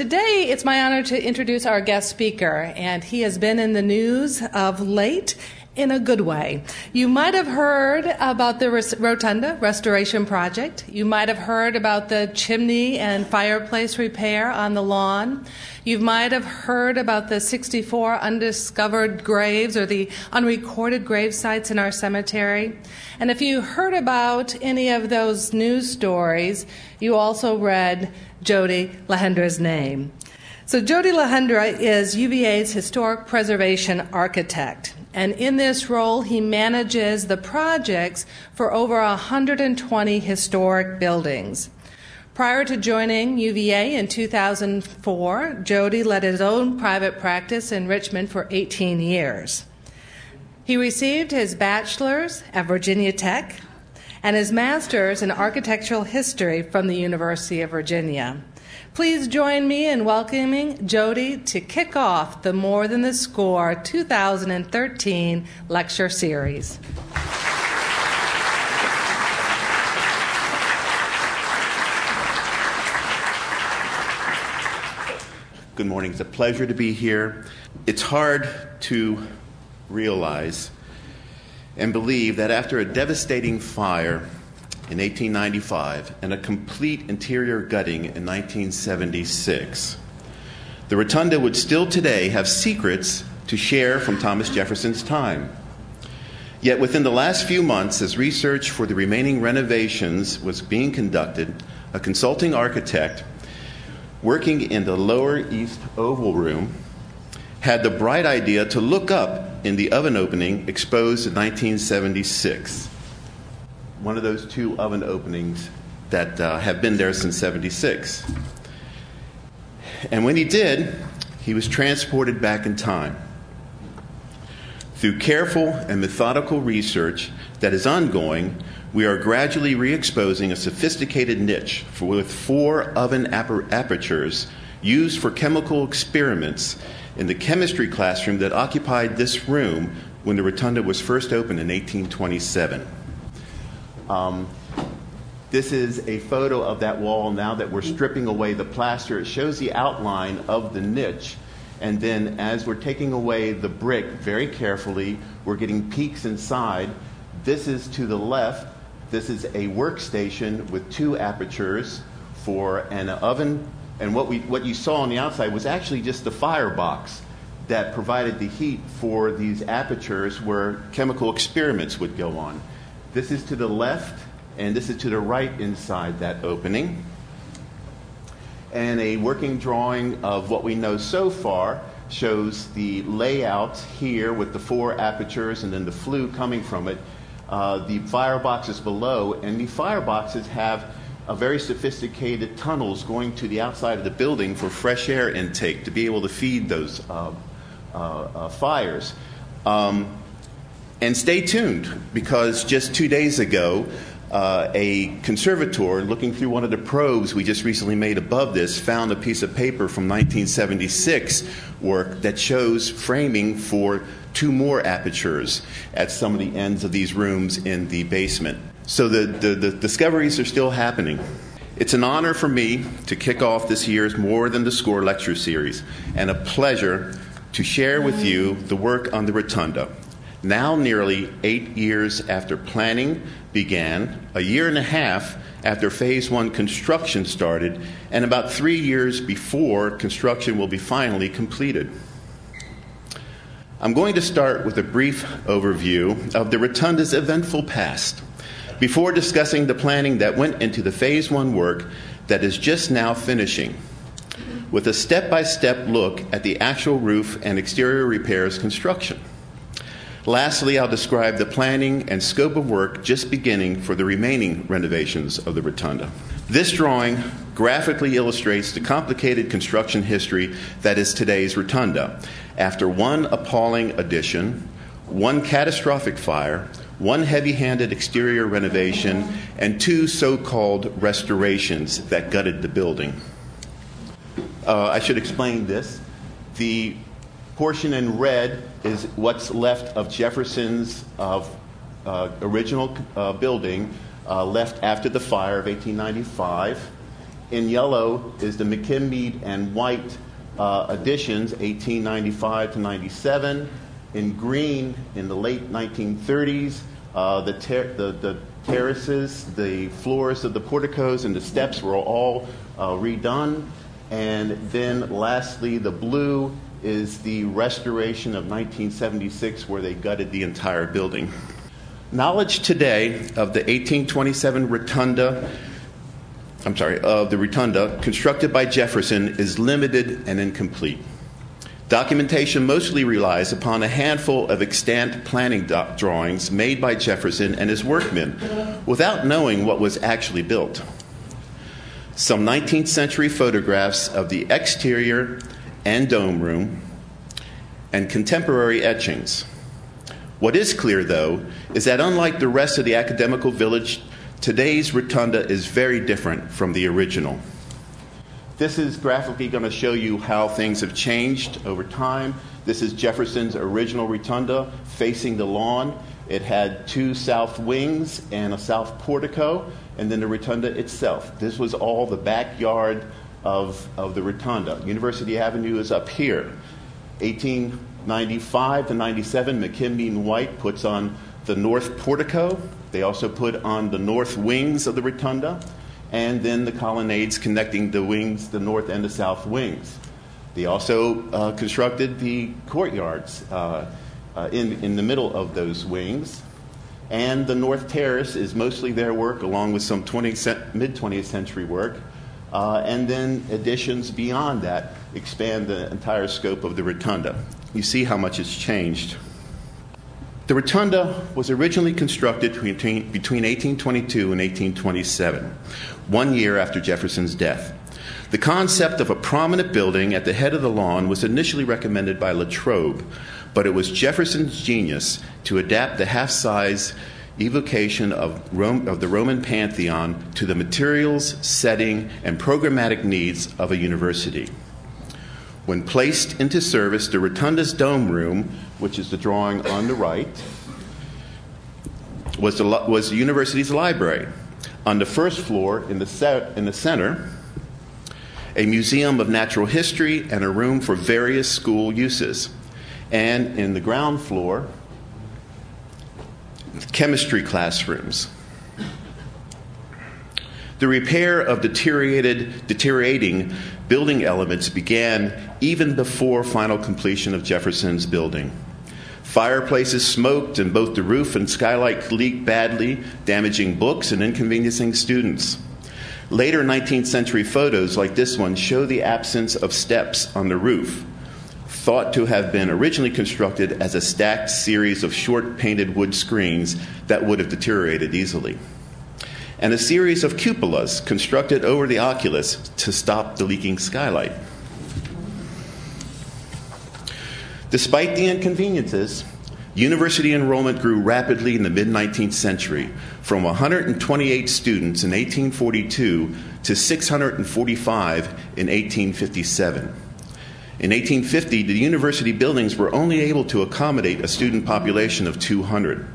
Today, it's my honor to introduce our guest speaker, and he has been in the news of late in a good way. You might have heard about the Rotunda Restoration Project. You might have heard about the chimney and fireplace repair on the lawn. You might have heard about the 64 undiscovered graves or the unrecorded grave sites in our cemetery. And if you heard about any of those news stories, you also read Jody Lahendro's name. So, Jody Lahendro is UVA's historic preservation architect. And in this role, he manages the projects for over 120 historic buildings. Prior to joining UVA in 2004, Jody led his own private practice in Richmond for 18 years. He received his bachelor's at Virginia Tech and his master's in architectural history from the University of Virginia. Please join me in welcoming Jody to kick off the More Than the Score 2013 lecture series. Good morning. It's a pleasure to be here. It's hard to realize and believe that after a devastating fire in 1895 and a complete interior gutting in 1976. The rotunda would still today have secrets to share from Thomas Jefferson's time. Yet within the last few months, as research for the remaining renovations was being conducted, a consulting architect working in the Lower East Oval Room had the bright idea to look up in the oven opening exposed in 1976 one of those two oven openings that uh, have been there since 76. And when he did, he was transported back in time. Through careful and methodical research that is ongoing, we are gradually re exposing a sophisticated niche for, with four oven apertures used for chemical experiments in the chemistry classroom that occupied this room when the rotunda was first opened in 1827. Um, this is a photo of that wall now that we're stripping away the plaster. It shows the outline of the niche. And then as we're taking away the brick very carefully, we're getting peeks inside. This is to the left. This is a workstation with two apertures for an oven. And what, we, what you saw on the outside was actually just the firebox that provided the heat for these apertures where chemical experiments would go on. This is to the left, and this is to the right inside that opening. And a working drawing of what we know so far shows the layout here with the four apertures and then the flue coming from it. Uh, the fireboxes below, and the fireboxes have a very sophisticated tunnels going to the outside of the building for fresh air intake to be able to feed those uh, uh, uh fires. Um, and stay tuned because just two days ago, uh, a conservator looking through one of the probes we just recently made above this found a piece of paper from 1976 work that shows framing for two more apertures at some of the ends of these rooms in the basement. So the, the, the discoveries are still happening. It's an honor for me to kick off this year's More Than the Score lecture series and a pleasure to share with you the work on the rotunda. Now, nearly eight years after planning began, a year and a half after phase one construction started, and about three years before construction will be finally completed. I'm going to start with a brief overview of the Rotunda's eventful past before discussing the planning that went into the phase one work that is just now finishing, with a step by step look at the actual roof and exterior repairs construction. Lastly, I'll describe the planning and scope of work just beginning for the remaining renovations of the rotunda. This drawing graphically illustrates the complicated construction history that is today's rotunda. After one appalling addition, one catastrophic fire, one heavy handed exterior renovation, and two so called restorations that gutted the building. Uh, I should explain this. The portion in red is what's left of Jefferson's uh, uh, original uh, building, uh, left after the fire of 1895. In yellow is the McKim-Mead and White uh, additions, 1895 to 97. In green, in the late 1930s, uh, the, ter- the, the, terraces, the floors of the porticos, and the steps were all redone. And then lastly, the blue is the restoration of 1976, where they gutted the entire building. Knowledge today of the 1827 rotunda, I'm sorry, of the rotunda constructed by Jefferson is limited and incomplete. Documentation mostly relies upon a handful of extant planning do- drawings made by Jefferson and his workmen without knowing what was actually built. Some 19th century photographs of the exterior and dome room and contemporary etchings. What is clear, though, is that unlike the rest of the academical village, today's rotunda is very different from the original. This is graphically going to show you how things have changed over time. This is Jefferson's original rotunda facing the lawn. It had two south wings and a south portico, and then the rotunda itself. This was all the backyard of, of the rotunda. University Avenue is up here. 1895 to 97, McKim-Mead and White puts on the north portico. They also put on the north wings of the rotunda and then the colonnades connecting the wings, the north and the south wings. They also uh, constructed the courtyards uh, uh, in, in the middle of those wings. And the North Terrace is mostly their work, along with some 20, mid 20th century work. Uh, and then additions beyond that expand the entire scope of the rotunda. You see how much it's changed. The rotunda was originally constructed between, between 1822 and 1827, one year after Jefferson's death. The concept of a prominent building at the head of the lawn was initially recommended by Latrobe, but it was Jefferson's genius to adapt the half size evocation of, Rome, of the Roman pantheon to the materials, setting, and programmatic needs of a university. When placed into service, the rotunda's dome room, which is the drawing on the right, was the, was the university's library. On the first floor, in the, set, in the center, a museum of natural history and a room for various school uses. And in the ground floor, chemistry classrooms. The repair of deteriorated, deteriorating building elements began even before final completion of Jefferson's building. Fireplaces smoked, and both the roof and skylight leaked badly, damaging books and inconveniencing students. Later 19th century photos, like this one, show the absence of steps on the roof, thought to have been originally constructed as a stacked series of short painted wood screens that would have deteriorated easily and a series of cupolas constructed over the oculus to stop the leaking skylight. Despite the inconveniences, university enrollment grew rapidly in the mid 19th century from 128 students in 1842 to 645 in 1857. In 1850, the university buildings were only able to accommodate a student population of 200.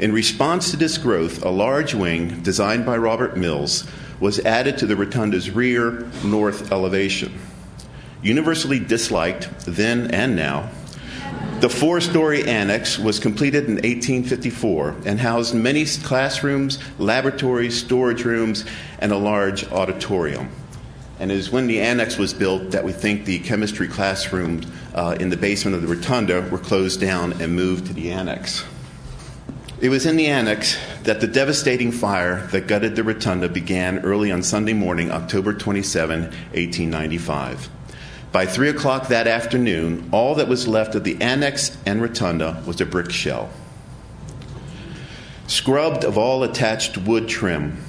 In response to this growth, a large wing designed by Robert Mills was added to the rotunda's rear north elevation. Universally disliked then and now, the four story annex was completed in 1854 and housed many classrooms, laboratories, storage rooms, and a large auditorium. And it is when the annex was built that we think the chemistry classrooms uh, in the basement of the rotunda were closed down and moved to the annex. It was in the annex that the devastating fire that gutted the rotunda began early on Sunday morning, October 27, 1895. By 3 o'clock that afternoon, all that was left of the annex and rotunda was a brick shell. Scrubbed of all attached wood trim,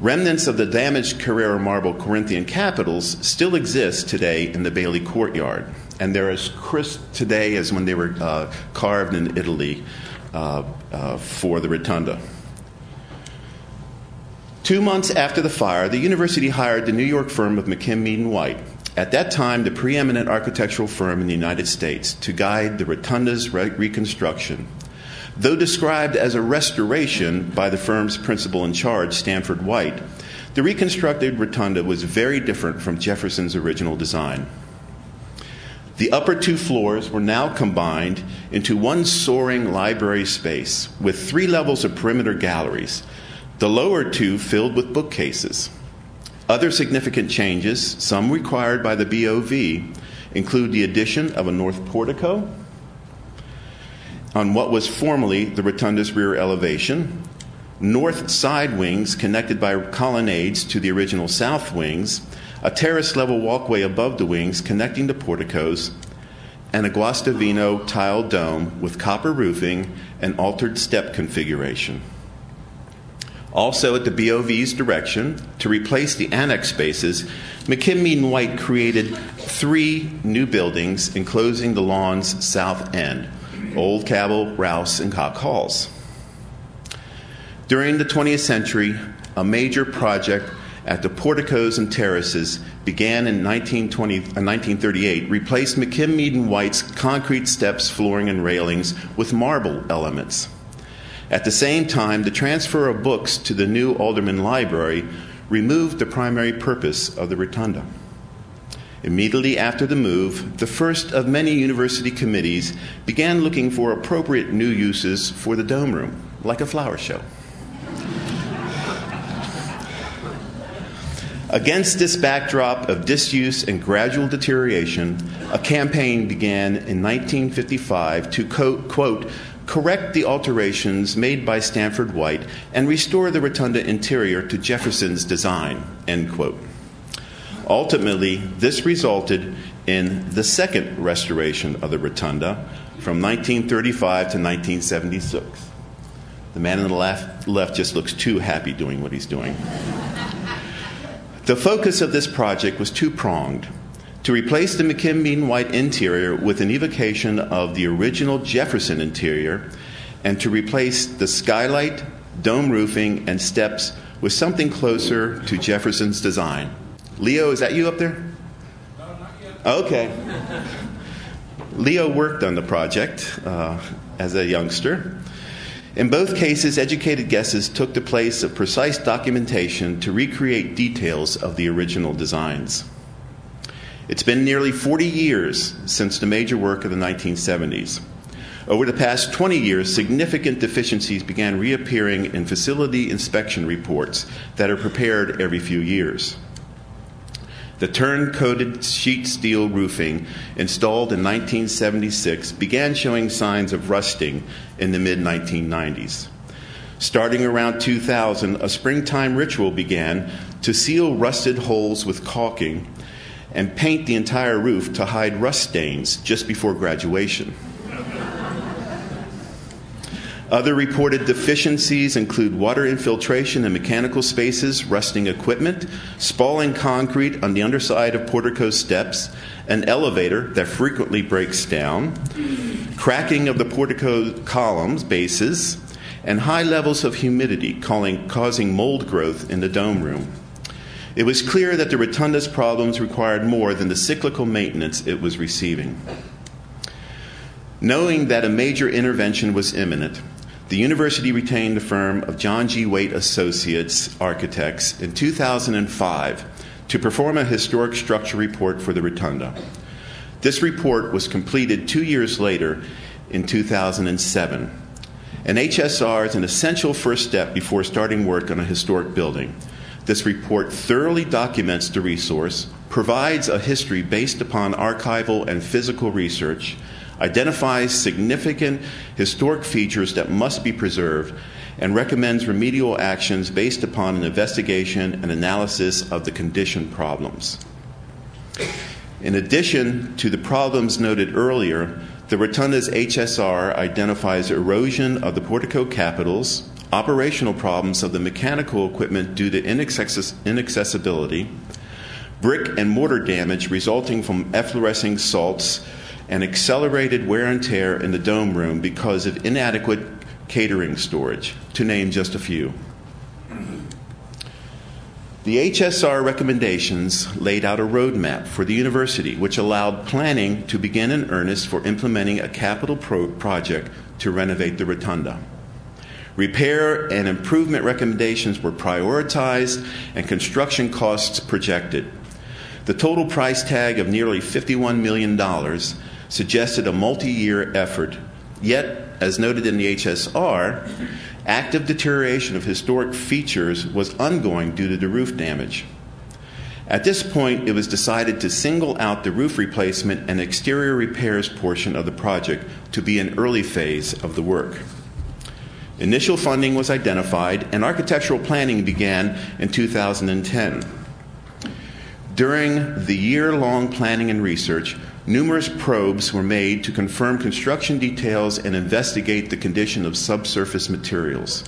remnants of the damaged Carrara marble Corinthian capitals still exist today in the Bayly courtyard, and they're as crisp today as when they were uh, carved in Italy uh, uh, for the rotunda. Two months after the fire, the university hired the New York firm of McKim-Mead and White, at that time the preeminent architectural firm in the United States, to guide the rotunda's re- reconstruction. Though described as a restoration by the firm's principal in charge, Stanford White, The reconstructed rotunda was very different from Jefferson's original design. The upper two floors were now combined into one soaring library space with three levels of perimeter galleries, the lower two filled with bookcases. Other significant changes, some required by the BOV, include the addition of a north portico on what was formerly the rotunda's rear elevation, north side wings connected by colonnades to the original south wings, a terrace level walkway above the wings connecting the porticos, and a Guastavino tile dome with copper roofing and altered step configuration. Also, at the BOV's direction, to replace the annex spaces, McKim Mead and White created three new buildings enclosing the lawn's south end Old Cabell, Rouss, and Cocke Halls. During the 20th century, a major project at the porticos and terraces began in 1920, uh, 1938, replaced McKim Mead and White's concrete steps, flooring, and railings with marble elements. At the same time, the transfer of books to the new Alderman Library removed the primary purpose of the rotunda. Immediately after the move, the first of many university committees began looking for appropriate new uses for the dome room, like a flower show. Against this backdrop of disuse and gradual deterioration, a campaign began in 1955 to quote, correct the alterations made by Stanford White and restore the rotunda interior to Jefferson's design, end quote. Ultimately, this resulted in the second restoration of the rotunda from 1935 to 1976. The man on the left, just looks too happy doing what he's doing. The focus of this project was two pronged to replace the McKim Mead White interior with an evocation of the original Jefferson interior, and to replace the skylight, dome roofing, and steps with something closer to Jefferson's design. Leo, is that you up there? No, not yet. Okay. Leo worked on the project uh, as a youngster. In both cases, educated guesses took the place of precise documentation to recreate details of the original designs. It's been nearly 40 years since the major work of the 1970s. Over the past 20 years, significant deficiencies began reappearing in facility inspection reports that are prepared every few years. The terne coated sheet steel roofing installed in 1976 began showing signs of rusting in the mid 1990s. Starting around 2000, a springtime ritual began to seal rusted holes with caulking and paint the entire roof to hide rust stains just before graduation. Other reported deficiencies include water infiltration in mechanical spaces, rusting equipment, spalling concrete on the underside of portico steps, an elevator that frequently breaks down, cracking of the portico columns, bases, and high levels of humidity causing mold growth in the dome room. It was clear that the rotunda's problems required more than the cyclical maintenance it was receiving. Knowing that a major intervention was imminent, the university retained the firm of John G. Waite Associates Architects in 2005 to perform a historic structure report for the rotunda. This report was completed two years later in 2007. An HSR is an essential first step before starting work on a historic building. This report thoroughly documents the resource, provides a history based upon archival and physical research, identifies significant historic features that must be preserved, and recommends remedial actions based upon an investigation and analysis of the condition problems. In addition to the problems noted earlier, the Rotunda's HSR identifies erosion of the portico capitals, operational problems of the mechanical equipment due to inaccessibility, brick and mortar damage resulting from efflorescing salts and accelerated wear and tear in the dome room because of inadequate catering storage, to name just a few. The HSR recommendations laid out a roadmap for the university, which allowed planning to begin in earnest for implementing a capital pro- project to renovate the rotunda. Repair and improvement recommendations were prioritized and construction costs projected. The total price tag of nearly $51 million suggested a multi year effort, yet, as noted in the HSR, active deterioration of historic features was ongoing due to the roof damage. At this point, it was decided to single out the roof replacement and exterior repairs portion of the project to be an early phase of the work. Initial funding was identified, and architectural planning began in 2010. During the year long planning and research, numerous probes were made to confirm construction details and investigate the condition of subsurface materials.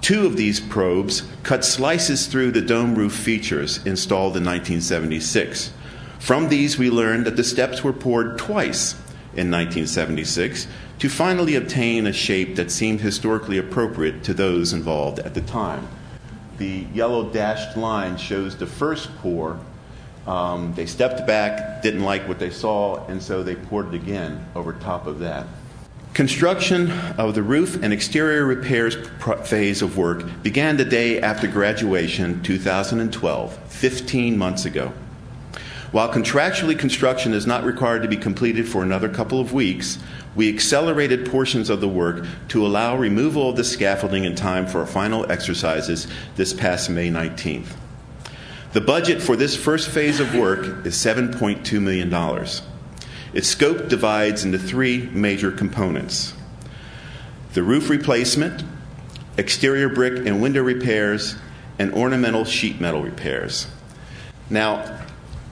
Two of these probes cut slices through the dome roof features installed in 1976. From these, we learned that the steps were poured twice in 1976 to finally obtain a shape that seemed historically appropriate to those involved at the time. The yellow dashed line shows the first pour. Um, they stepped back, didn't like what they saw, and so they poured it again over top of that. Construction of the roof and exterior repairs phase of work began the day after graduation 2012, 15 months ago. While contractually construction is not required to be completed for another couple of weeks, we accelerated portions of the work to allow removal of the scaffolding in time for our final exercises this past May 19th. The budget for this first phase of work is $7.2 million. Its scope divides into three major components the roof replacement, exterior brick and window repairs, and ornamental sheet metal repairs. Now,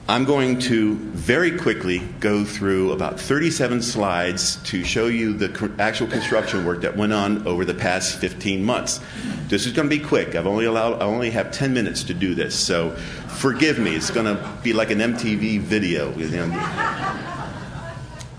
I'm going to very quickly go through about 37 slides to show you the actual construction work that went on over the past 15 months. This is going to be quick. I've only allowed I only have 10 minutes to do this, so forgive me. It's going to be like an MTV video.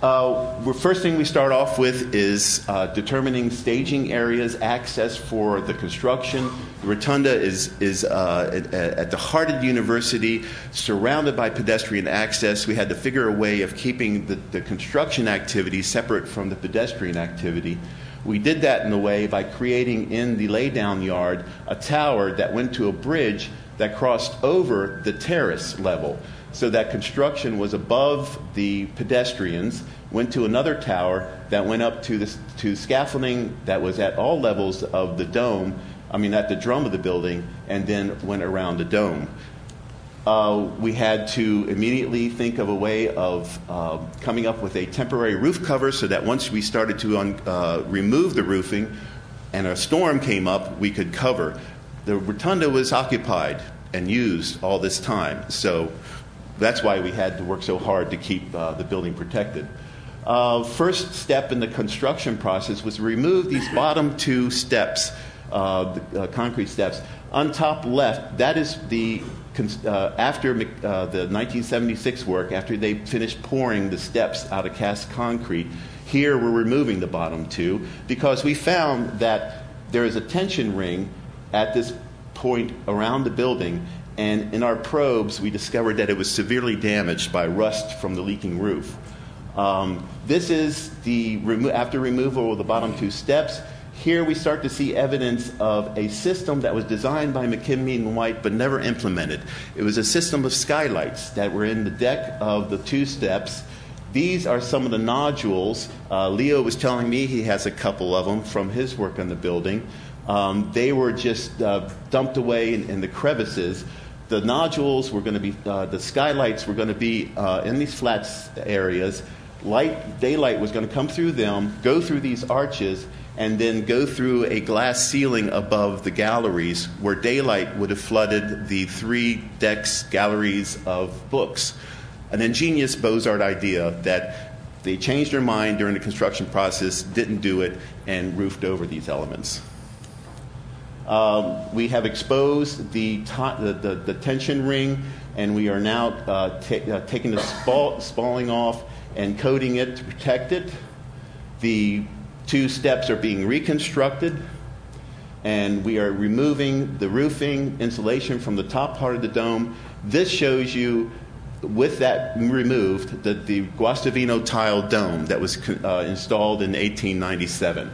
Uh, the first thing we start off with is uh, determining staging areas, access for the construction. The rotunda is, is uh, at, at, the heart of the university, surrounded by pedestrian access. We had to figure a way of keeping the, the construction activity separate from the pedestrian activity. We did that in a way by creating in the laydown yard a tower that went to a bridge that crossed over the terrace level so that construction was above the pedestrians, went to another tower that went up to, the, to scaffolding that was at all levels of the dome, I mean, at the drum of the building, and then went around the dome. Uh, we had to immediately think of a way of uh, coming up with a temporary roof cover so that once we started to un- uh, remove the roofing and a storm came up, we could cover. The rotunda was occupied and used all this time. So that's why we had to work so hard to keep uh, the building protected. Uh, first step in the construction process was to remove these bottom two steps, uh, the, uh, concrete steps. On top left, that is the uh, after uh, the 1976 work, after they finished pouring the steps out of cast concrete. Here we're removing the bottom two because we found that there is a tension ring at this point around the building, and in our probes, we discovered that it was severely damaged by rust from the leaking roof. Um, this is the remo- after removal of the bottom two steps. Here we start to see evidence of a system that was designed by McKim and White but never implemented. It was a system of skylights that were in the deck of the two steps. These are some of the nodules. Uh, Leo was telling me he has a couple of them from his work on the building. Um, they were just uh, dumped away in, in the crevices the nodules were going to be, uh, the skylights were going to be uh, in these flat areas. Light, daylight was going to come through them, go through these arches, and then go through a glass ceiling above the galleries where daylight would have flooded the three decks, galleries of books. An ingenious Beaux-Arts idea that they changed their mind during the construction process, didn't do it, and roofed over these elements. Um, we have exposed the, the, the, the, tension ring, and we are now uh, uh, taking the spall- spalling off and coating it to protect it. The two steps are being reconstructed, and we are removing the roofing insulation from the top part of the dome. This shows you, with that removed, the, the Guastavino tile dome that was uh, installed in 1897.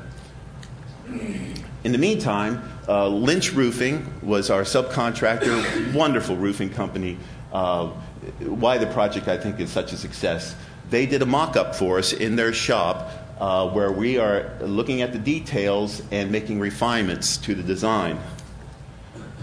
In the meantime, uh, Lynch Roofing was our subcontractor, wonderful roofing company. Uh, why the project, I think, is such a success. They did a mock up for us in their shop uh, where we are looking at the details and making refinements to the design.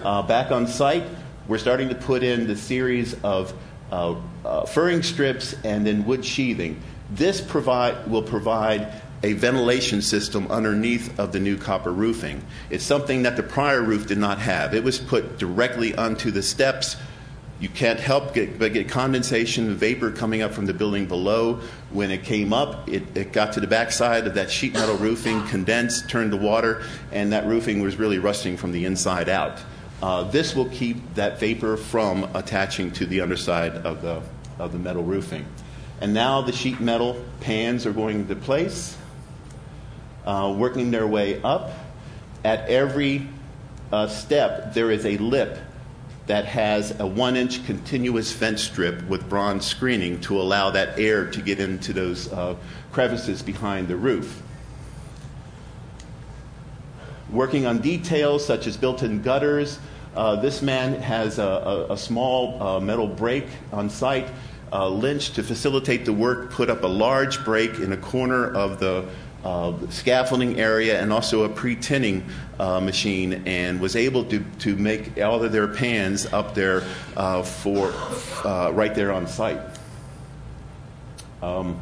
Uh, back on site, we're starting to put in the series of uh, uh, furring strips and then wood sheathing. This provide, will provide a ventilation system underneath of the new copper roofing. It's something that the prior roof did not have. It was put directly onto the steps. You can't help get, but get condensation vapor coming up from the building below. When it came up, it, it got to the backside of that sheet metal roofing, condensed, turned to water, and that roofing was really rusting from the inside out. Uh, this will keep that vapor from attaching to the underside of the, of the metal roofing. And now the sheet metal pans are going into place, uh, working their way up. At every uh, step, there is a lip that has a one inch continuous fence strip with bronze screening to allow that air to get into those uh, crevices behind the roof. Working on details such as built in gutters, uh, this man has a, a, a small uh, metal brake on site. Uh, Lynch, to facilitate the work, put up a large brake in a corner of the scaffolding area and also a pre-tinning uh, machine and was able to, to make all of their pans up there uh, for uh, right there on site. Um,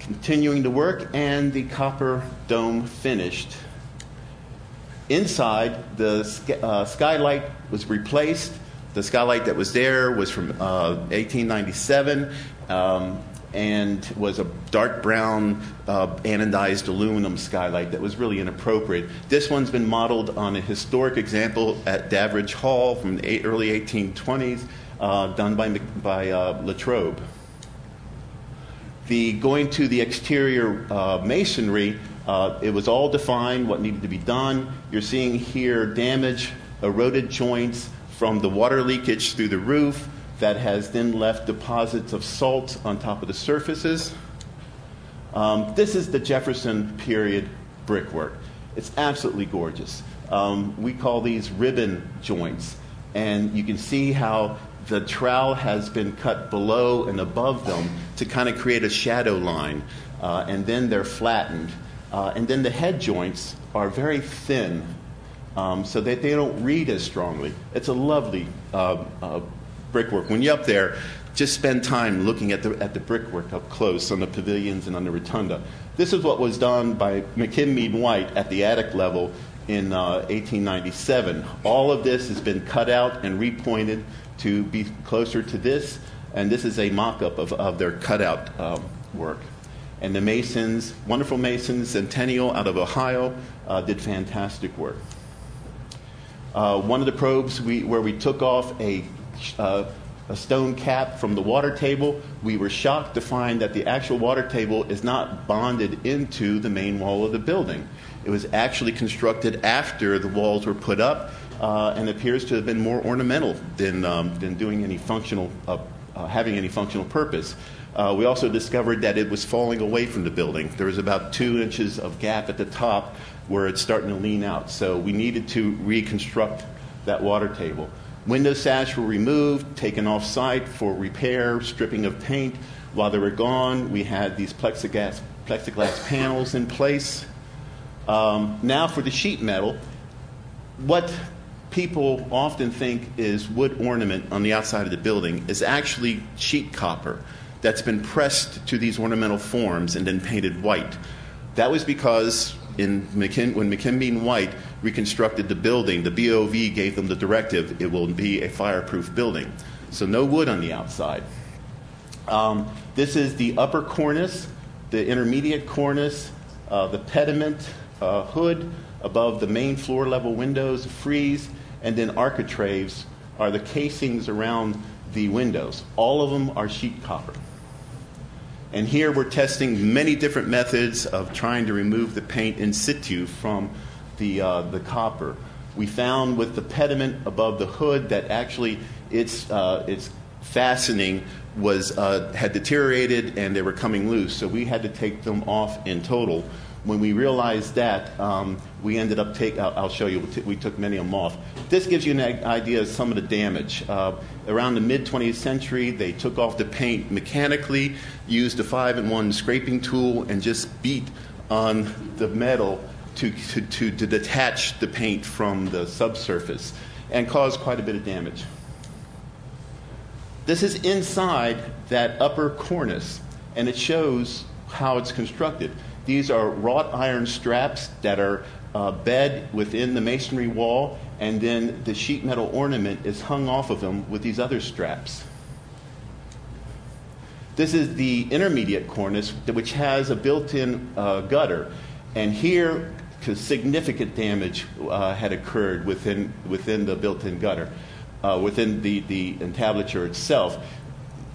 continuing to work and the copper dome finished. Inside, the uh, skylight was replaced. The skylight that was there was from 1897. Um, and was a dark brown uh, anodized aluminum skylight that was really inappropriate. This one's been modeled on a historic example at Daveridge Hall from the early 1820s, uh, done by, by uh, Latrobe. The going to the exterior uh, masonry, uh, it was all defined what needed to be done. You're seeing here damage, eroded joints from the water leakage through the roof that has then left deposits of salt on top of the surfaces. Um, this is the Jefferson period brickwork. It's absolutely gorgeous. Um, we call these ribbon joints, and you can see how the trowel has been cut below and above them to kind of create a shadow line, uh, and then they're flattened. Uh, and then the head joints are very thin um, so that they don't read as strongly. It's a lovely uh, uh brickwork. When you're up there, just spend time looking at the, at the brickwork up close on the pavilions and on the rotunda. This is what was done by McKim Mead White at the attic level in uh, 1897. All of this has been cut out and repointed to be closer to this, and this is a mock up of, of their cutout um, work. And the Masons, wonderful Masons, Centennial out of Ohio, uh, did fantastic work. Uh, one of the probes we, where we took off a uh, a stone cap from the water table. We were shocked to find that the actual water table is not bonded into the main wall of the building. It was actually constructed after the walls were put up uh, and appears to have been more ornamental than, um, than doing any functional, uh, uh, having any functional purpose. Uh, we also discovered that it was falling away from the building. There was about two inches of gap at the top where it's starting to lean out. So we needed to reconstruct that water table. Window sash were removed, taken off site for repair, stripping of paint. While they were gone, we had these plexiglass, plexiglass panels in place. Um, now for the sheet metal, what people often think is wood ornament on the outside of the building is actually sheet copper that's been pressed to these ornamental forms and then painted white. That was because in McKin- when Mead White reconstructed the building, the BOV gave them the directive it will be a fireproof building. So no wood on the outside. Um, this is the upper cornice, the intermediate cornice, uh, the pediment uh, hood above the main floor level windows, frieze, and then architraves are the casings around the windows. All of them are sheet copper. And here we're testing many different methods of trying to remove the paint in situ from the, uh, the copper. We found with the pediment above the hood that actually its, uh, its fastening was, uh, had deteriorated and they were coming loose, so we had to take them off in total. When we realized that, um, we ended up taking, I'll, show you. We took many of them off. This gives you an idea of some of the damage. Uh, around the mid 20th century, they took off the paint mechanically, used a five in one scraping tool, and just beat on the metal to, to, to, to detach the paint from the subsurface, and caused quite a bit of damage. This is inside that upper cornice, and it shows how it's constructed. These are wrought iron straps that are uh, bed within the masonry wall, and then the sheet metal ornament is hung off of them with these other straps. This is the intermediate cornice, which has a built in uh, gutter. And here, significant damage uh, had occurred within, within the built in gutter, uh, within the, the entablature itself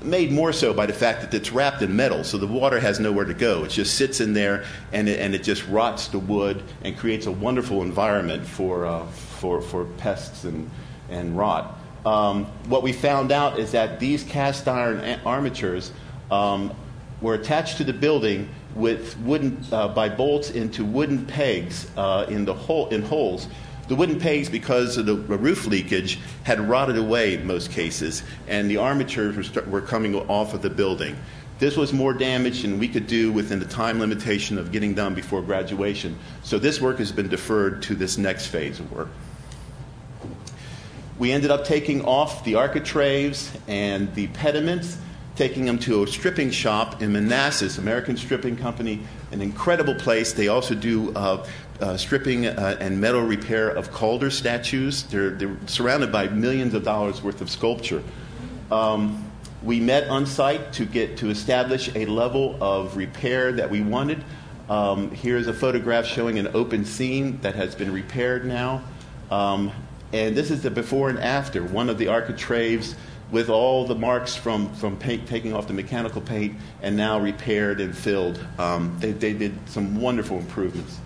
made more so by the fact that it's wrapped in metal, so the water has nowhere to go. It just sits in there and it, and it just rots the wood and creates a wonderful environment for, uh, for, for pests and, and rot. Um, what we found out is that these cast iron armatures um, were attached to the building with wooden, uh, by bolts into wooden pegs uh, in, the hole, in holes the wooden pegs, because of the roof leakage, had rotted away in most cases, and the armatures were, coming off of the building. This was more damage than we could do within the time limitation of getting done before graduation. So this work has been deferred to this next phase of work. We ended up taking off the architraves and the pediments, taking them to a stripping shop in Manassas, American Stripping Company, an incredible place. They also do uh, uh, stripping uh, and metal repair of Calder statues. They're, they're, surrounded by millions of dollars worth of sculpture. Um, we met on site to get to establish a level of repair that we wanted. Um, here's a photograph showing an open seam that has been repaired now. Um, and this is the before and after. One of the architraves with all the marks from, from paint, taking off the mechanical paint and now repaired and filled. Um, they, they did some wonderful improvements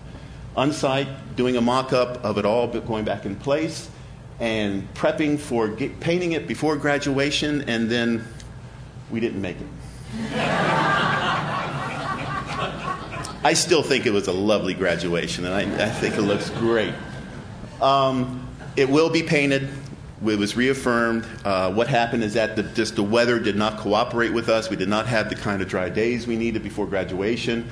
on site, doing a mock up of it all but going back in place, and prepping for get, painting it before graduation, and then we didn't make it. I still think it was a lovely graduation, and I, I think it looks great. Um, it will be painted. It was reaffirmed. Uh, what happened is that the, just the weather did not cooperate with us. We did not have the kind of dry days we needed before graduation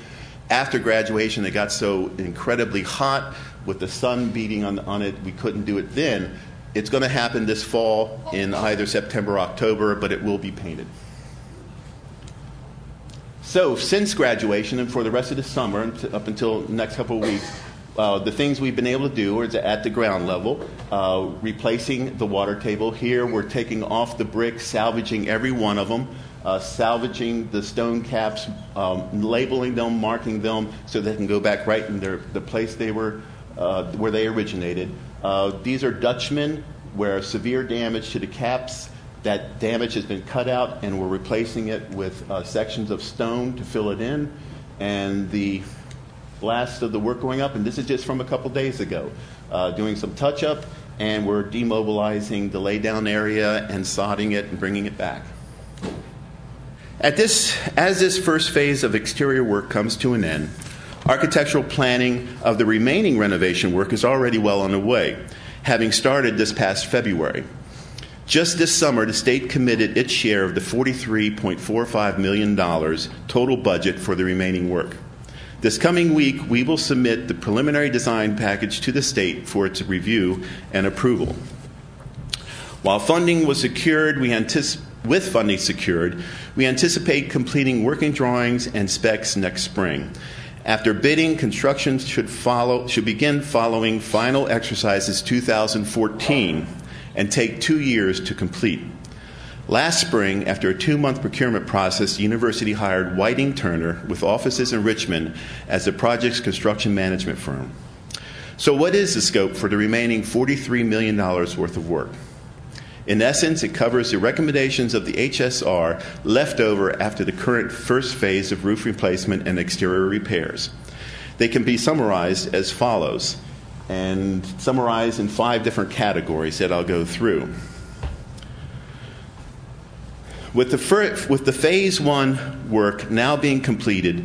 after graduation, it got so incredibly hot with the sun beating on, on it, we couldn't do it then. It's going to happen this fall in either September or October, but it will be painted. So, since graduation and for the rest of the summer, up until next couple of weeks, uh, the things we've been able to do is at the ground level, uh, replacing the water table. Here, we're taking off the bricks, salvaging every one of them salvaging the stone caps, um, labeling them, marking them, so they can go back right in the place they were, uh, where they originated. Uh, these are Dutchmen, where severe damage to the caps. That damage has been cut out, and we're replacing it with uh, sections of stone to fill it in. And the last of the work going up, and this is just from a couple days ago, uh, doing some touch up, and we're demobilizing the laydown area and sodding it and bringing it back. This, as this first phase of exterior work comes to an end, architectural planning of the remaining renovation work is already well underway, having started this past February. Just this summer, the state committed its share of the $43.45 million total budget for the remaining work. This coming week, we will submit the preliminary design package to the state for its review and approval. While funding was secured, we anticipate with funding secured, we anticipate completing working drawings and specs next spring. After bidding, construction should follow should begin following final exercises 2014 and take 2 years to complete. Last spring, after a two month procurement process, the university hired Whiting Turner with offices in Richmond as the project's construction management firm. So, what is the scope for the remaining $43 million worth of work? In essence, it covers the recommendations of the HSR left over after the current first phase of roof replacement and exterior repairs. They can be summarized as follows, and summarized in five different categories that I'll go through. With the, with the phase one work now being completed,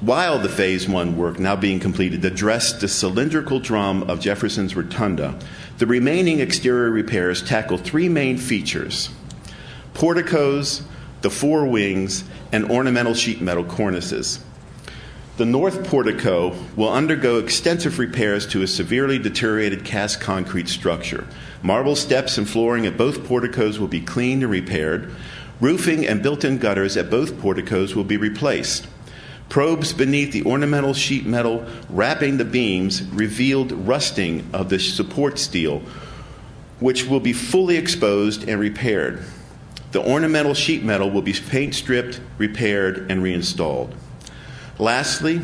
while the Phase 1 work now being completed addressed the cylindrical drum of Jefferson's Rotunda, the remaining exterior repairs tackle three main features porticos, the four wings, and ornamental sheet metal cornices. The north portico will undergo extensive repairs to a severely deteriorated cast concrete structure. Marble steps and flooring at both porticos will be cleaned and repaired. Roofing and built in gutters at both porticos will be replaced. Probes beneath the ornamental sheet metal wrapping the beams revealed rusting of the support steel, which will be fully exposed and repaired. The ornamental sheet metal will be paint stripped, repaired, and reinstalled. Lastly,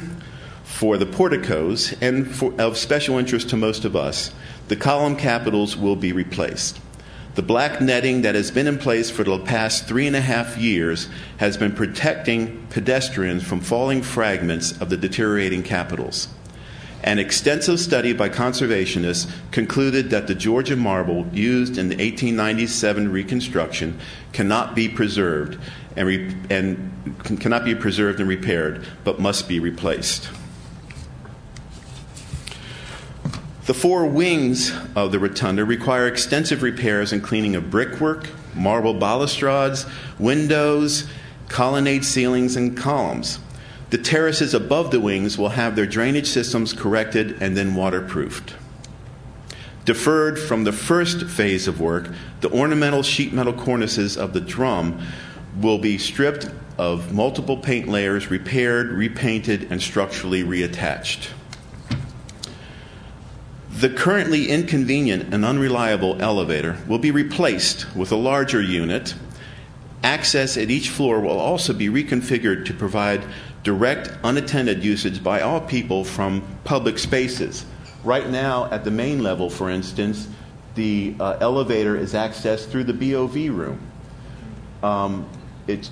for the porticos, and for, of special interest to most of us, the column capitals will be replaced. The black netting that has been in place for the past three and a half years has been protecting pedestrians from falling fragments of the deteriorating capitals. An extensive study by conservationists concluded that the Georgia marble used in the 1897 reconstruction cannot be preserved and, re- and cannot be preserved and repaired, but must be replaced. The four wings of the rotunda require extensive repairs and cleaning of brickwork, marble balustrades, windows, colonnade ceilings, and columns. The terraces above the wings will have their drainage systems corrected and then waterproofed. Deferred from the first phase of work, the ornamental sheet metal cornices of the drum will be stripped of multiple paint layers, repaired, repainted, and structurally reattached. The currently inconvenient and unreliable elevator will be replaced with a larger unit. Access at each floor will also be reconfigured to provide direct, unattended usage by all people from public spaces. Right now, at the main level, for instance, the uh, elevator is accessed through the BOV room. Um,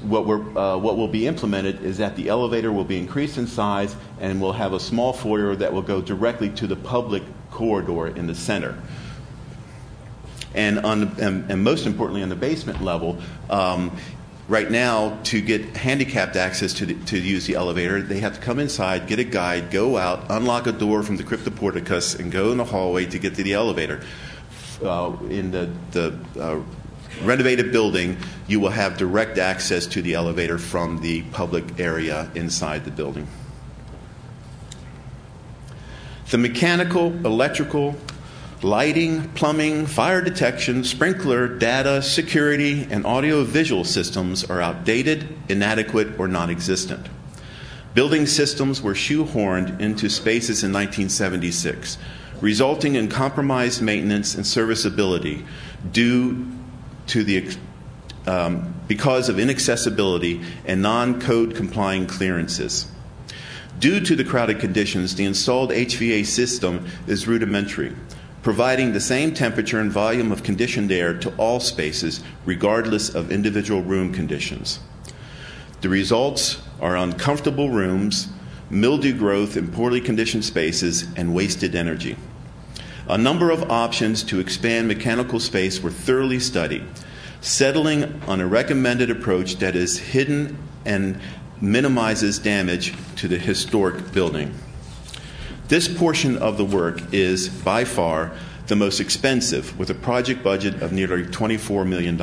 what, uh, what will be implemented is that the elevator will be increased in size and will have a small foyer that will go directly to the public corridor in the center. And, on, and, and most importantly, on the basement level, um, right now, to get handicapped access to, the, to use the elevator, they have to come inside, get a guide, go out, unlock a door from the cryptoporticus, and go in the hallway to get to the elevator. Uh, in the, the uh, renovated building, you will have direct access to the elevator from the public area inside the building. The mechanical, electrical, lighting, plumbing, fire detection, sprinkler, data, security, and audio-visual systems are outdated, inadequate, or non existent. Building systems were shoehorned into spaces in 1976, resulting in compromised maintenance and serviceability due to the um, because of inaccessibility and non code complying clearances. Due to the crowded conditions, the installed HVA system is rudimentary, providing the same temperature and volume of conditioned air to all spaces, regardless of individual room conditions. The results are uncomfortable rooms, mildew growth in poorly conditioned spaces, and wasted energy. A number of options to expand mechanical space were thoroughly studied, settling on a recommended approach that is hidden and minimizes damage to the historic building. This portion of the work is by far the most expensive, with a project budget of nearly $24 million.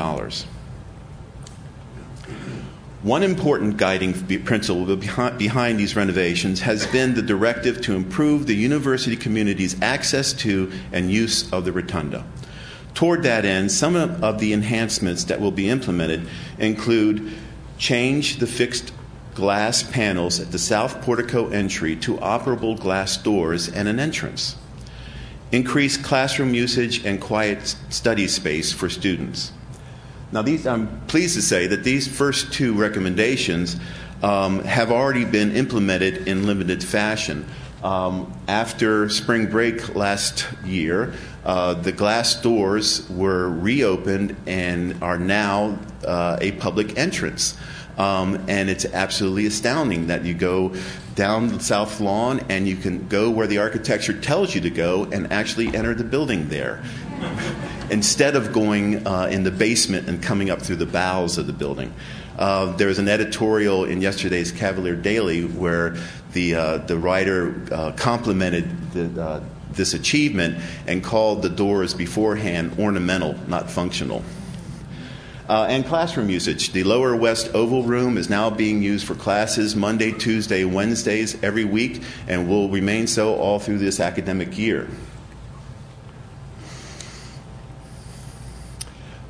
One important guiding principle behind these renovations has been the directive to improve the university community's access to and use of the rotunda. Toward that end, some of the enhancements that will be implemented include change the fixed glass panels at the south portico entry to operable glass doors and an entrance. Increase classroom usage and quiet study space for students. Now, these, I'm pleased to say that these first two recommendations um, have already been implemented in limited fashion. Um, after spring break last year, uh, the glass doors were reopened and are now uh, a public entrance. Um, and it's absolutely astounding that you go down the south lawn and you can go where the architecture tells you to go and actually enter the building there instead of going uh, in the basement and coming up through the bowels of the building. Uh, there was an editorial in yesterday's Cavalier Daily where the, uh, the writer uh, complimented the, uh, this achievement and called the doors beforehand ornamental, not functional. Uh, and classroom usage. The Lower West Oval Room is now being used for classes Monday, Tuesday, Wednesdays every week, and will remain so all through this academic year.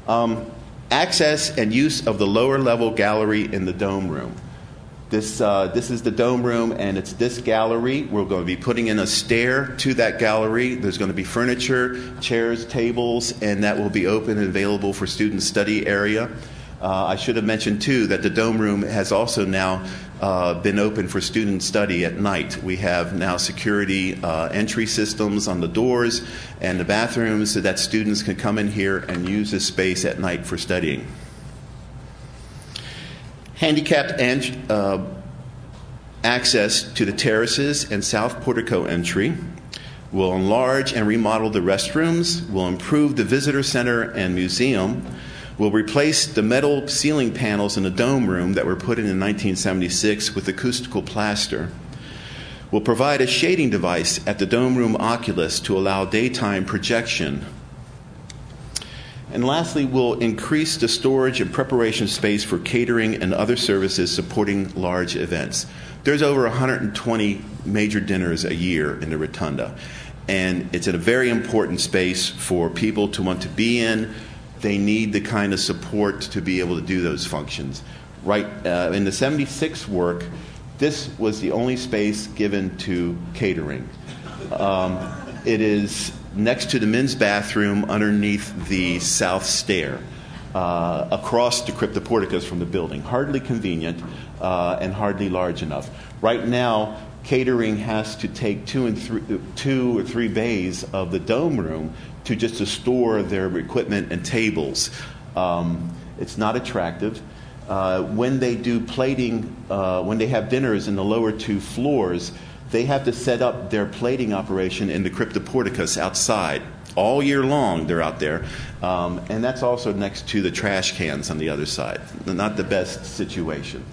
Um, access and use of the lower level gallery in the dome room. This, uh, this is the dome room, and it's this gallery. We're going to be putting in a stair to that gallery. There's going to be furniture, chairs, tables, and that will be open and available for student study area. Uh, I should have mentioned too that the dome room has also now uh, been open for student study at night. We have now security uh, entry systems on the doors and the bathrooms so that students can come in here and use this space at night for studying. Handicapped and, uh, access to the terraces and south portico entry. will enlarge and remodel the restrooms. will improve the visitor center and museum. will replace the metal ceiling panels in the dome room that were put in in 1976 with acoustical plaster. will provide a shading device at the dome room oculus to allow daytime projection and lastly, we'll increase the storage and preparation space for catering and other services supporting large events. There's over 120 major dinners a year in the Rotunda, and it's a very important space for people to want to be in. They need the kind of support to be able to do those functions. Right uh, in the 76 work, this was the only space given to catering. Um, it is next to the men's bathroom underneath the south stair. Uh, across the cryptoporticus from the building. Hardly convenient uh, and hardly large enough. Right now, catering has to take two, and three, two or three bays of the dome room to just to store their equipment and tables. Um, it's not attractive. Uh, when they do plating, uh, when they have dinners in the lower two floors, they have to set up their plating operation in the cryptoporticus outside. All year long, they're out there. Um, and that's also next to the trash cans on the other side. Not the best situation.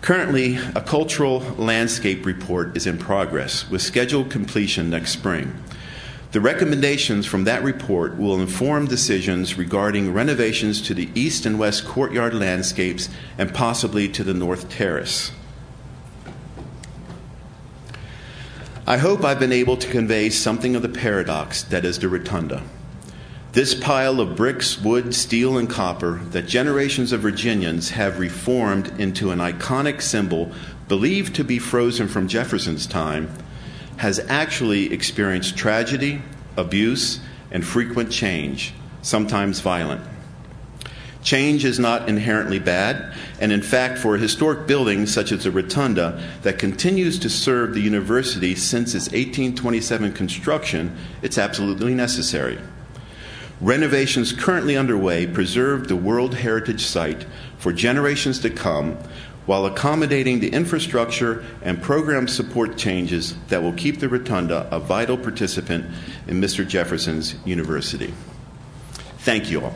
Currently, a cultural landscape report is in progress with scheduled completion next spring. The recommendations from that report will inform decisions regarding renovations to the east and west courtyard landscapes and possibly to the north terrace. I hope I've been able to convey something of the paradox that is the rotunda. This pile of bricks, wood, steel, and copper that generations of Virginians have reformed into an iconic symbol believed to be frozen from Jefferson's time has actually experienced tragedy, abuse, and frequent change, sometimes violent. Change is not inherently bad, and in fact, for a historic building such as the Rotunda that continues to serve the university since its 1827 construction, it's absolutely necessary. Renovations currently underway preserve the World Heritage Site for generations to come while accommodating the infrastructure and program support changes that will keep the Rotunda a vital participant in Mr. Jefferson's University. Thank you all.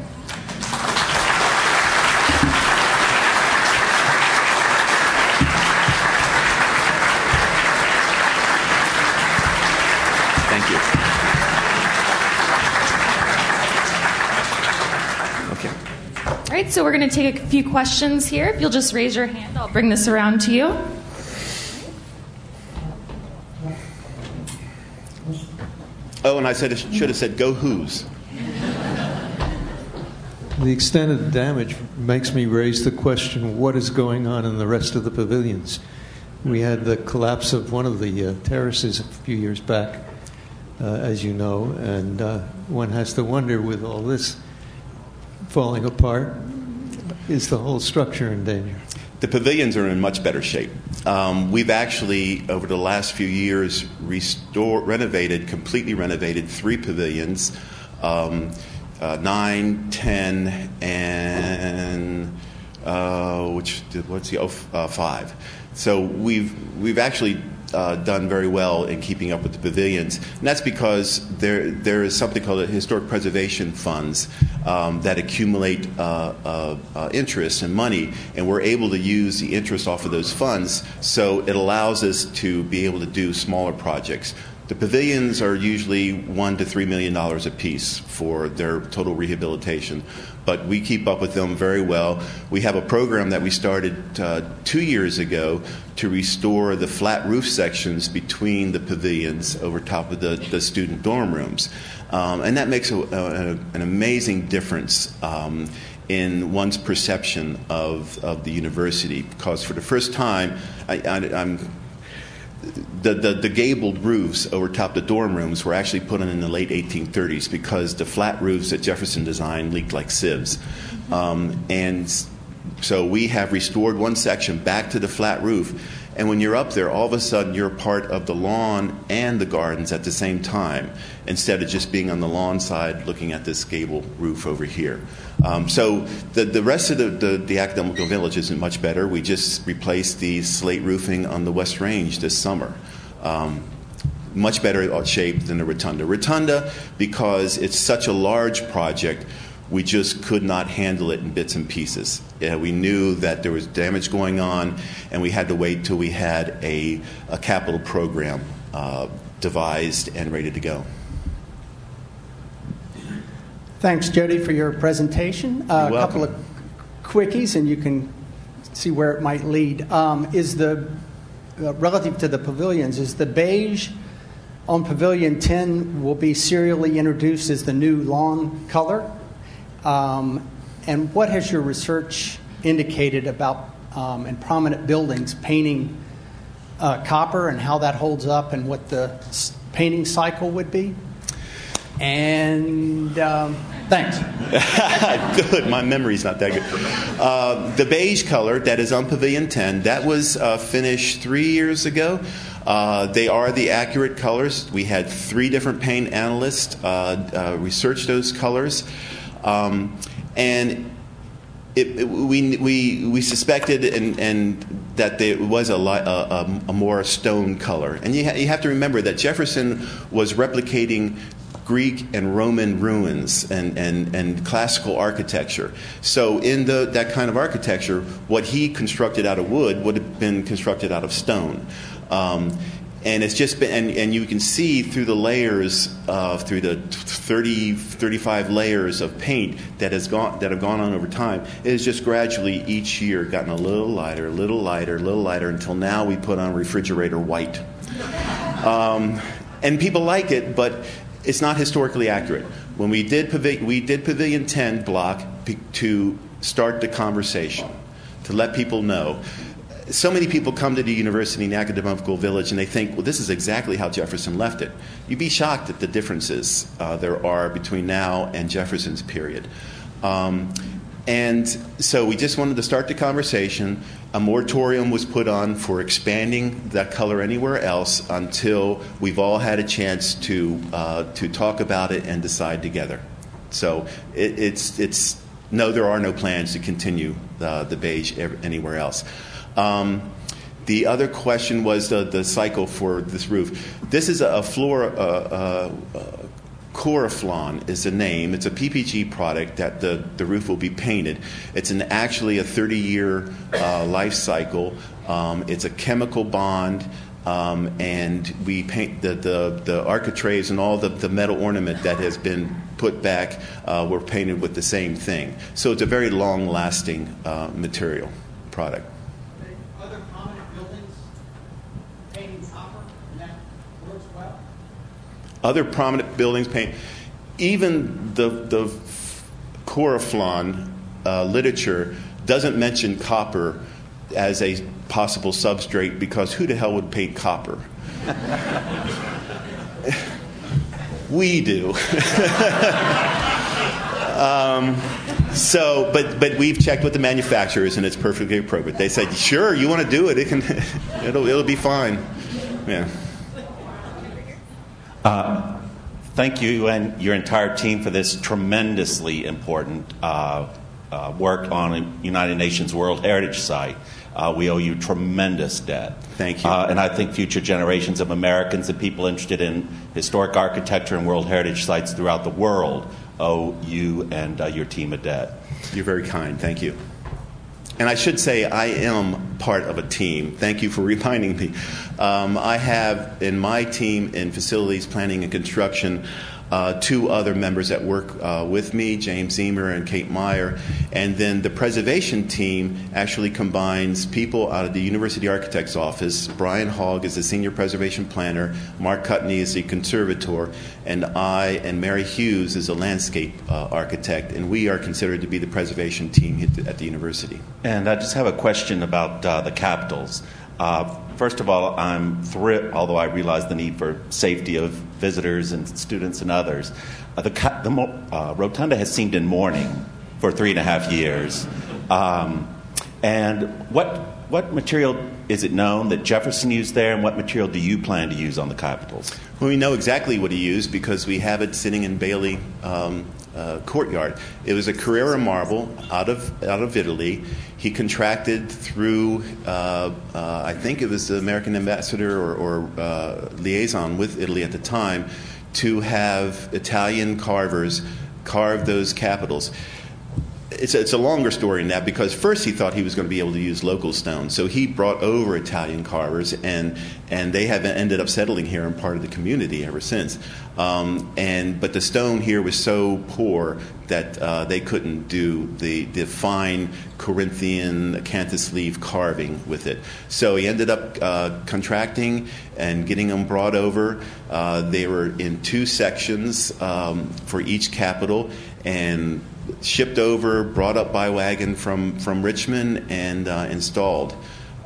So we're going to take a few questions here. If you'll just raise your hand, I'll bring this around to you. Oh, and I said should have said go who's. The extent of the damage makes me raise the question what is going on in the rest of the pavilions? We had the collapse of one of the uh, terraces a few years back, uh, as you know, and uh, one has to wonder with all this falling apart, is the whole structure in danger? The pavilions are in much better shape. Um, we've actually, over the last few years, restored, renovated, completely renovated three pavilions um, uh, 9, 10, and uh, which, what's the, oh, uh, 5. So we've, we've actually uh, done very well in keeping up with the pavilions, and that's because there there is something called historic preservation funds um, that accumulate uh, uh, uh, interest and money, and we're able to use the interest off of those funds, so it allows us to be able to do smaller projects. The pavilions are usually one to three million dollars a piece for their total rehabilitation, but we keep up with them very well. We have a program that we started uh, two years ago to restore the flat roof sections between the pavilions over top of the, the student dorm rooms, um, and that makes a, a, an amazing difference. Um, in one's perception of, of the university, because for the first time, I, am the, the, the, gabled roofs over top the dorm rooms were actually put in in the late 1830s because the flat roofs that Jefferson designed leaked like sieves. Um, and so we have restored one section back to the flat roof. And when you're up there, all of a sudden you're part of the lawn and the gardens at the same time, instead of just being on the lawn side looking at this gable roof over here. Um, so the, the rest of the, the, the village isn't much better. We just replaced the slate roofing on the West Range this summer. Um, much better shape than the Rotunda. Rotunda, because it's such a large project, we just could not handle it in bits and pieces. Yeah, we knew that there was damage going on, and we had to wait till we had a, a capital program uh, devised and ready to go. Thanks, Jody, for your presentation. Uh, a couple of quickies, and you can see where it might lead. Um, is the uh, relative to the pavilions? Is the beige on Pavilion 10 will be serially introduced as the new lawn color? Um, and what has your research indicated about um, in prominent buildings painting uh, copper and how that holds up and what the painting cycle would be? And um, thanks. good. My memory's not that good. Uh, the beige color that is on Pavilion 10, that was uh, finished three years ago. Uh, they are the accurate colors. We had three different paint analysts uh, uh, research those colors. Um, and it, it, we, we, we suspected and, and that there was a, a, a, more stone color. And you, ha- you have to remember that Jefferson was replicating Greek and Roman ruins and, and, and classical architecture. So, in the, that kind of architecture, what he constructed out of wood would have been constructed out of stone. Um, and it's just been, and, and you can see through the layers, uh, through the 30, 35 layers of paint that has gone that have gone on over time. It has just gradually each year gotten a little lighter, a little lighter, a little lighter until now we put on refrigerator white. Um, and people like it, but it's not historically accurate. When we did, we did Pavilion 10 block to start the conversation, to let people know. So many people come to the university the academical village and they think, well, this is exactly how Jefferson left it. You'd be shocked at the differences uh, there are between now and Jefferson's period. Um, and so we just wanted to start the conversation. A moratorium was put on for expanding that color anywhere else until we've all had a chance to uh, to talk about it and decide together. So it, it's it's no, there are no plans to continue the, the beige anywhere else. Um, the other question was the, the cycle for this roof. This is a, floor, uh, uh, Coraflon is the name. It's a PPG product that the, the roof will be painted. It's an, actually a 30 year uh, life cycle. Um, it's a chemical bond. Um, and we paint the, the, the architraves and all the, the metal ornament that has been put back uh, were painted with the same thing. So it's a very long lasting uh, material product. Other prominent buildings paint, even the, the Coraflon uh, literature doesn't mention copper as a possible substrate because who the hell would paint copper? we do. um, so, but but we've checked with the manufacturers and it's perfectly appropriate. They said, "Sure, you want to do it? It can. It'll it'll be fine." Yeah. Uh, thank you and your entire team for this tremendously important uh, uh, work on a United Nations World Heritage Site. Uh, we owe you tremendous debt. Thank you. Uh, and I think future generations of Americans and people interested in historic architecture and World Heritage sites throughout the world owe you and uh, your team a debt. You're very kind. Thank you. And I should say, I am part of a team. Thank you for reminding me. Um, I have in my team in facilities planning and construction uh, two other members that work uh, with me, James Zehmer and Kate Meyer. And then the preservation team actually combines people out of the University Architect's Office. Brian Hogg is the senior preservation planner, Mark Kutney is the conservator, and I and Mary Hughes is a landscape uh, architect. And we are considered to be the preservation team at the, at the university. And I just have a question about uh, the capitals. Uh, first of all, I'm thrilled, although I realize the need for safety of visitors and students and others. Uh, the, the uh, rotunda has seemed in mourning for three and a half years. Um, and what, what material is it known that Jefferson used there, and what material do you plan to use on the capitals? Well, we know exactly what he used because we have it sitting in Bayly um, uh, courtyard. It was a Carrara marble out of out of Italy. He contracted through, uh, uh, I think it was the American ambassador or, or uh, liaison with Italy at the time, to have Italian carvers carve those capitals it's a, it's a longer story than that because first he thought he was going to be able to use local stone, so he brought over Italian carvers, and and they have ended up settling here and part of the community ever since. Um, and but the stone here was so poor that uh, they couldn't do the the fine Corinthian acanthus leaf carving with it. So he ended up uh, contracting and getting them brought over. Uh, they were in two sections um, for each capital, and shipped over, brought up by wagon from, from Richmond, and uh, installed.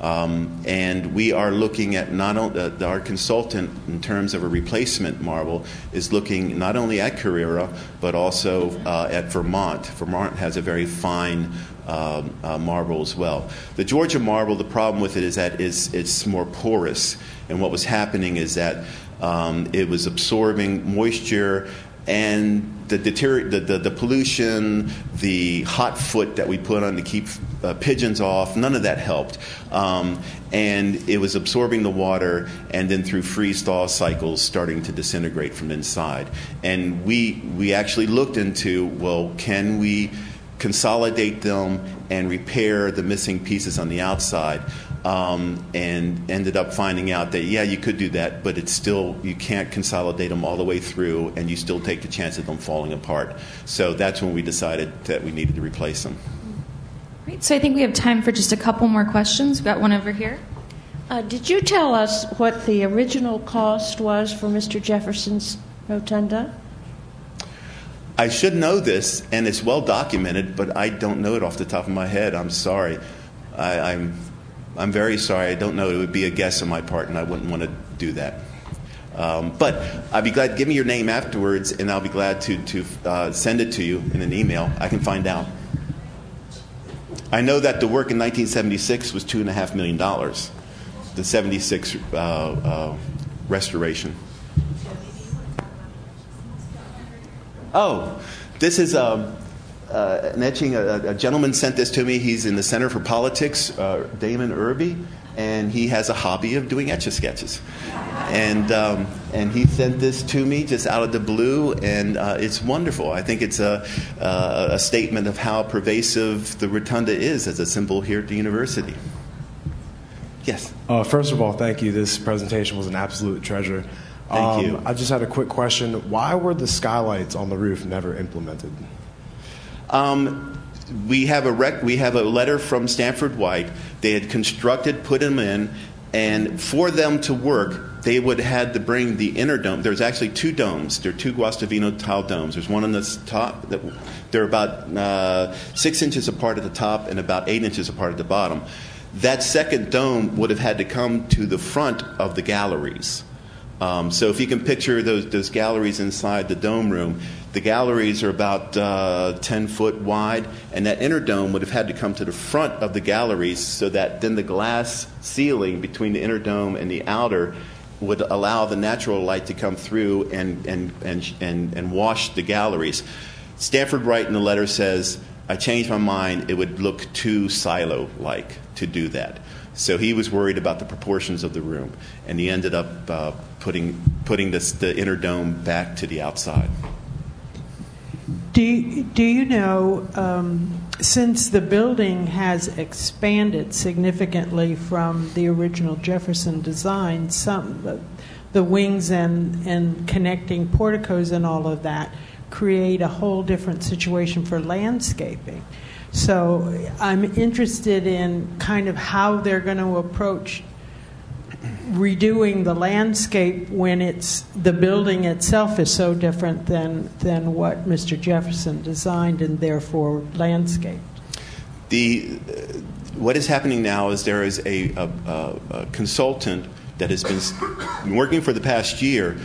Um, and we are looking at not only uh, our consultant in terms of a replacement marble is looking not only at Carrara but also uh, at Vermont. Vermont has a very fine um, uh, marble as well. The Georgia marble, the problem with it is that it's, it's more porous, and what was happening is that um, it was absorbing moisture and the, the, the, the, pollution, the hot foot that we put on to keep uh, pigeons off, none of that helped. Um, and it was absorbing the water and then through freeze thaw cycles starting to disintegrate from inside. And we, we actually looked into well, can we consolidate them and repair the missing pieces on the outside? Um, and ended up finding out that yeah, you could do that, but it's still you can't consolidate them all the way through, and you still take the chance of them falling apart. So that's when we decided that we needed to replace them. Great. So I think we have time for just a couple more questions. We've got one over here. Uh, did you tell us what the original cost was for Mr. Jefferson's rotunda? I should know this, and it's well documented, but I don't know it off the top of my head. I'm sorry. I, am I'm very sorry. I don't know. It would be a guess on my part, and I wouldn't want to do that. Um, but I'd be glad. Give me your name afterwards, and I'll be glad to to uh, send it to you in an email. I can find out. I know that the work in 1976 was two and a half million dollars. The 76 uh, uh, restoration. Oh, this is. Um, uh, an etching. A, a, gentleman sent this to me. He's in the Center for Politics, uh, Damon Irby, and he has a hobby of doing etch a sketches. And, um, and he sent this to me just out of the blue, and uh, it's wonderful. I think it's a, uh, a statement of how pervasive the rotunda is as a symbol here at the university. Yes. Uh, first of all, thank you. This presentation was an absolute treasure. Thank um, you. I just had a quick question. Why were the skylights on the roof never implemented? Um, we have a rec- we have a letter from Stanford White. They had constructed, put them in, and for them to work, they would have had to bring the inner dome. There's actually two domes. There are two Guastavino tile domes. There's one on the top. That, they're about uh, six inches apart at the top and about eight inches apart at the bottom. That second dome would have had to come to the front of the galleries. Um, so if you can picture those, those galleries inside the dome room, the galleries are about uh, 10 foot wide, and that inner dome would have had to come to the front of the galleries so that then the glass ceiling between the inner dome and the outer would allow the natural light to come through and, and, and, and, and wash the galleries. Stanford White in the letter says, I changed my mind. It would look too silo like to do that. So he was worried about the proportions of the room, and he ended up uh, putting, putting this, the inner dome back to the outside. Do you, do you know, um, since the building has expanded significantly from the original Jefferson design, some the, the wings and, and connecting porticos and all of that create a whole different situation for landscaping. So I'm interested in kind of how they're going to approach redoing the landscape when it's the building itself is so different than than what Mr. Jefferson designed and therefore landscaped. The what is happening now is there is a, a, a, a consultant that has been working for the past year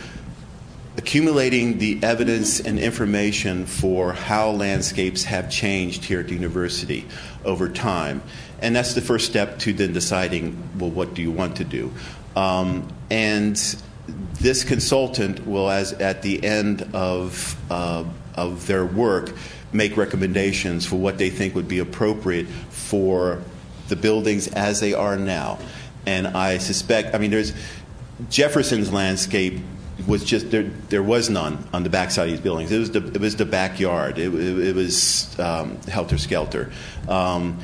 accumulating the evidence and information for how landscapes have changed here at the university over time. And that's the first step to then deciding, well, what do you want to do? Um, and this consultant will, as at the end of, uh, of their work, make recommendations for what they think would be appropriate for the buildings as they are now. And I suspect, I mean, there's Jefferson's landscape was just there. There was none on the backside of these buildings. It was the it was the backyard. It, it, it was um, helter skelter. Um,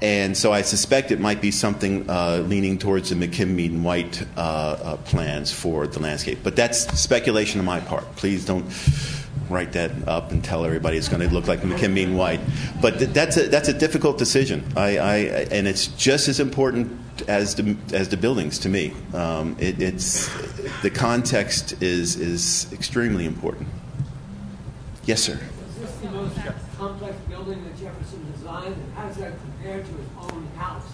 and so I suspect it might be something uh, leaning towards the McKim Mead and White uh, uh, plans for the landscape. But that's speculation on my part. Please don't write that up and tell everybody it's going to look like McKim Mead and White. But th- that's, a, that's a difficult decision. I, I, and it's just as important as the, as the buildings to me. Um, it, it's, the context is, is extremely important. Yes, sir. Is the most complex building that Jefferson designed, and how does that compare to his own house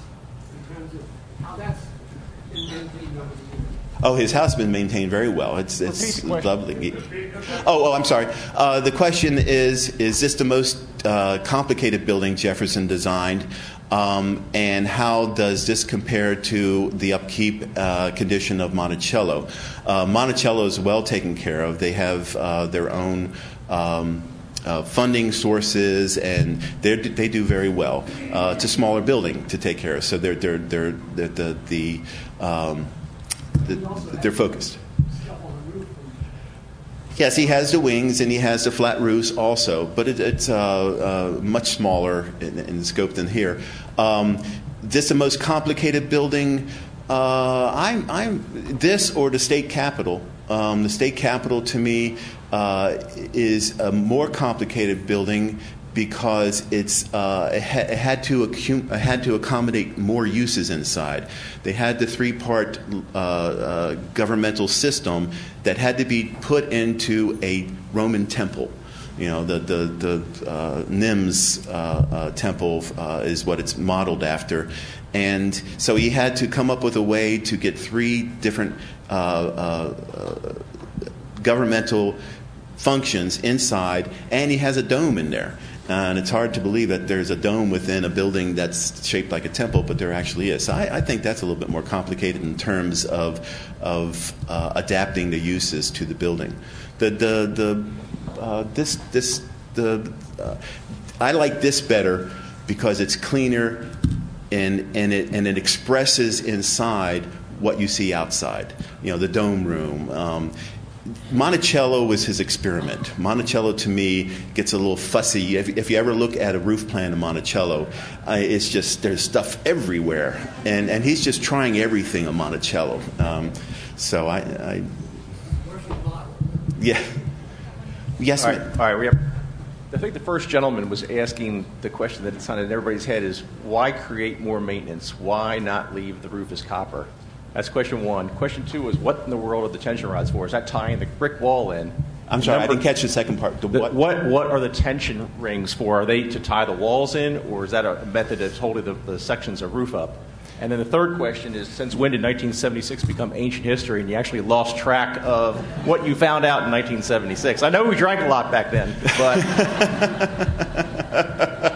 in terms of how that's been maintained over the years? Oh, his house has been maintained very well. It's, it's lovely. Oh, oh, I'm sorry. Uh, the question is Is this the most uh, complicated building Jefferson designed? Um, and how does this compare to the upkeep uh, condition of Monticello? Uh, Monticello is well taken care of. They have uh, their own. Um, uh, funding sources, and they do very well. Uh, it's a smaller building to take care of, so they're, they're, they're, the, the, um, the, they're focused. Yes, he has the wings and he has the flat roofs also, but it, it's uh, uh, much smaller in, in, scope than here. Um, this the most complicated building. Uh, I'm, I'm, this or the state capitol. Um, the state capitol to me is a more complicated building because it's uh, it, ha- it, had to accum- it had to accommodate more uses inside. They had the three-part uh, uh, governmental system that had to be put into a Roman temple. You know, the the the uh, Nîmes uh, uh, temple is what it's modeled after, and so he had to come up with a way to get three different governmental functions inside, and he has a dome in there. And it's hard to believe that there's a dome within a building that's shaped like a temple, but there actually is. So I, I think that's a little bit more complicated in terms of, of uh, adapting the uses to the building. The, the, the, uh, this, this, the, uh, I like this better because it's cleaner and, and, it, and it expresses inside what you see outside. You know, the dome room. Um, Monticello was his experiment. Monticello, to me, gets a little fussy. If, if you ever look at a roof plan in Monticello, uh, it's just there's stuff everywhere, and and he's just trying everything on Monticello. Um, so I, I, yeah, yes, all right, all right. We have. I think the first gentleman was asking the question that's on in everybody's head is why create more maintenance? Why not leave the roof as copper? That's question one. Question two is what in the world are the tension rods for? Is that tying the brick wall in? I'm sorry, I didn't catch the second part. The, what? what? what are the tension rings for? Are they to tie the walls in, or is that a method that's holding the, the sections of roof up? And then the third question is since when did 1976 become ancient history and you actually lost track of what you found out in 1976? I know we drank a lot back then, but.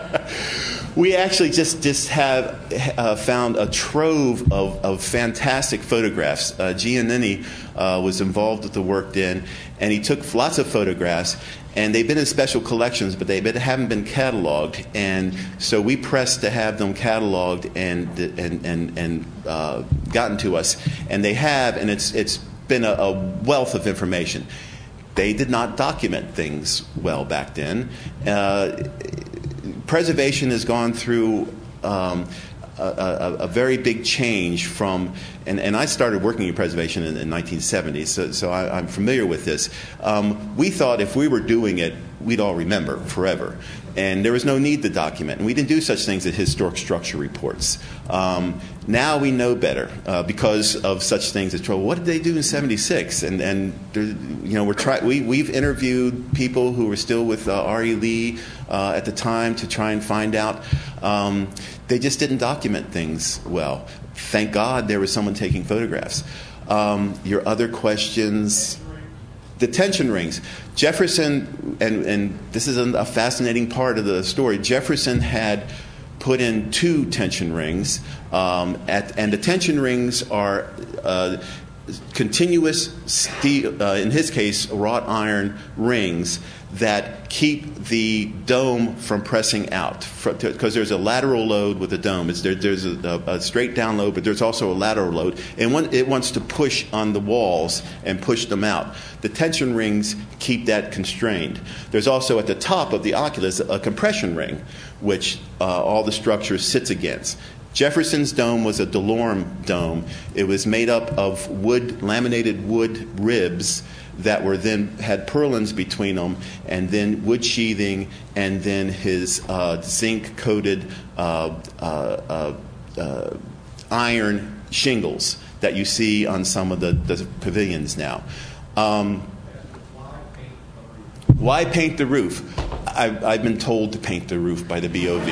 we actually just, just have uh, found a trove of, of fantastic photographs. Uh, Giannini uh, was involved with the work then, and he took lots of photographs. and they've been in special collections, but they haven't been cataloged. And so we pressed to have them cataloged and and and, and uh, gotten to us, and they have, and it's it's been a, a wealth of information. They did not document things well back then. Uh, preservation has gone through. Um, a, a, a, very big change from, and, and I started working in preservation in the 1970s, so, so I, am familiar with this. Um, we thought if we were doing it, we'd all remember forever. And there was no need to document. And we didn't do such things as historic structure reports. Um, now we know better uh, because of such things as trouble. What did they do in '76? And and you know we're try we we've interviewed people who were still with uh, R.E. Lee uh, at the time to try and find out. Um, they just didn't document things well. Thank God there was someone taking photographs. Um, your other questions detention rings. Jefferson, and, and this is a fascinating part of the story, Jefferson had put in two tension rings, um, at, and the tension rings are uh, continuous steel, uh, in his case, wrought iron rings that keep the dome from pressing out because there's a lateral load with the dome. There, there's a, a, straight down load, but there's also a lateral load, and one, it wants to push on the walls and push them out. The tension rings keep that constrained. There's also at the top of the oculus a compression ring, which uh, all the structure sits against. Jefferson's dome was a Delorme dome. It was made up of wood, laminated wood ribs that were then had purlins between them, and then wood sheathing, and then his uh, zinc coated uh, uh, uh, iron shingles that you see on some of the, the pavilions now. Um, why paint the roof? I've, I've, been told to paint the roof by the BOV.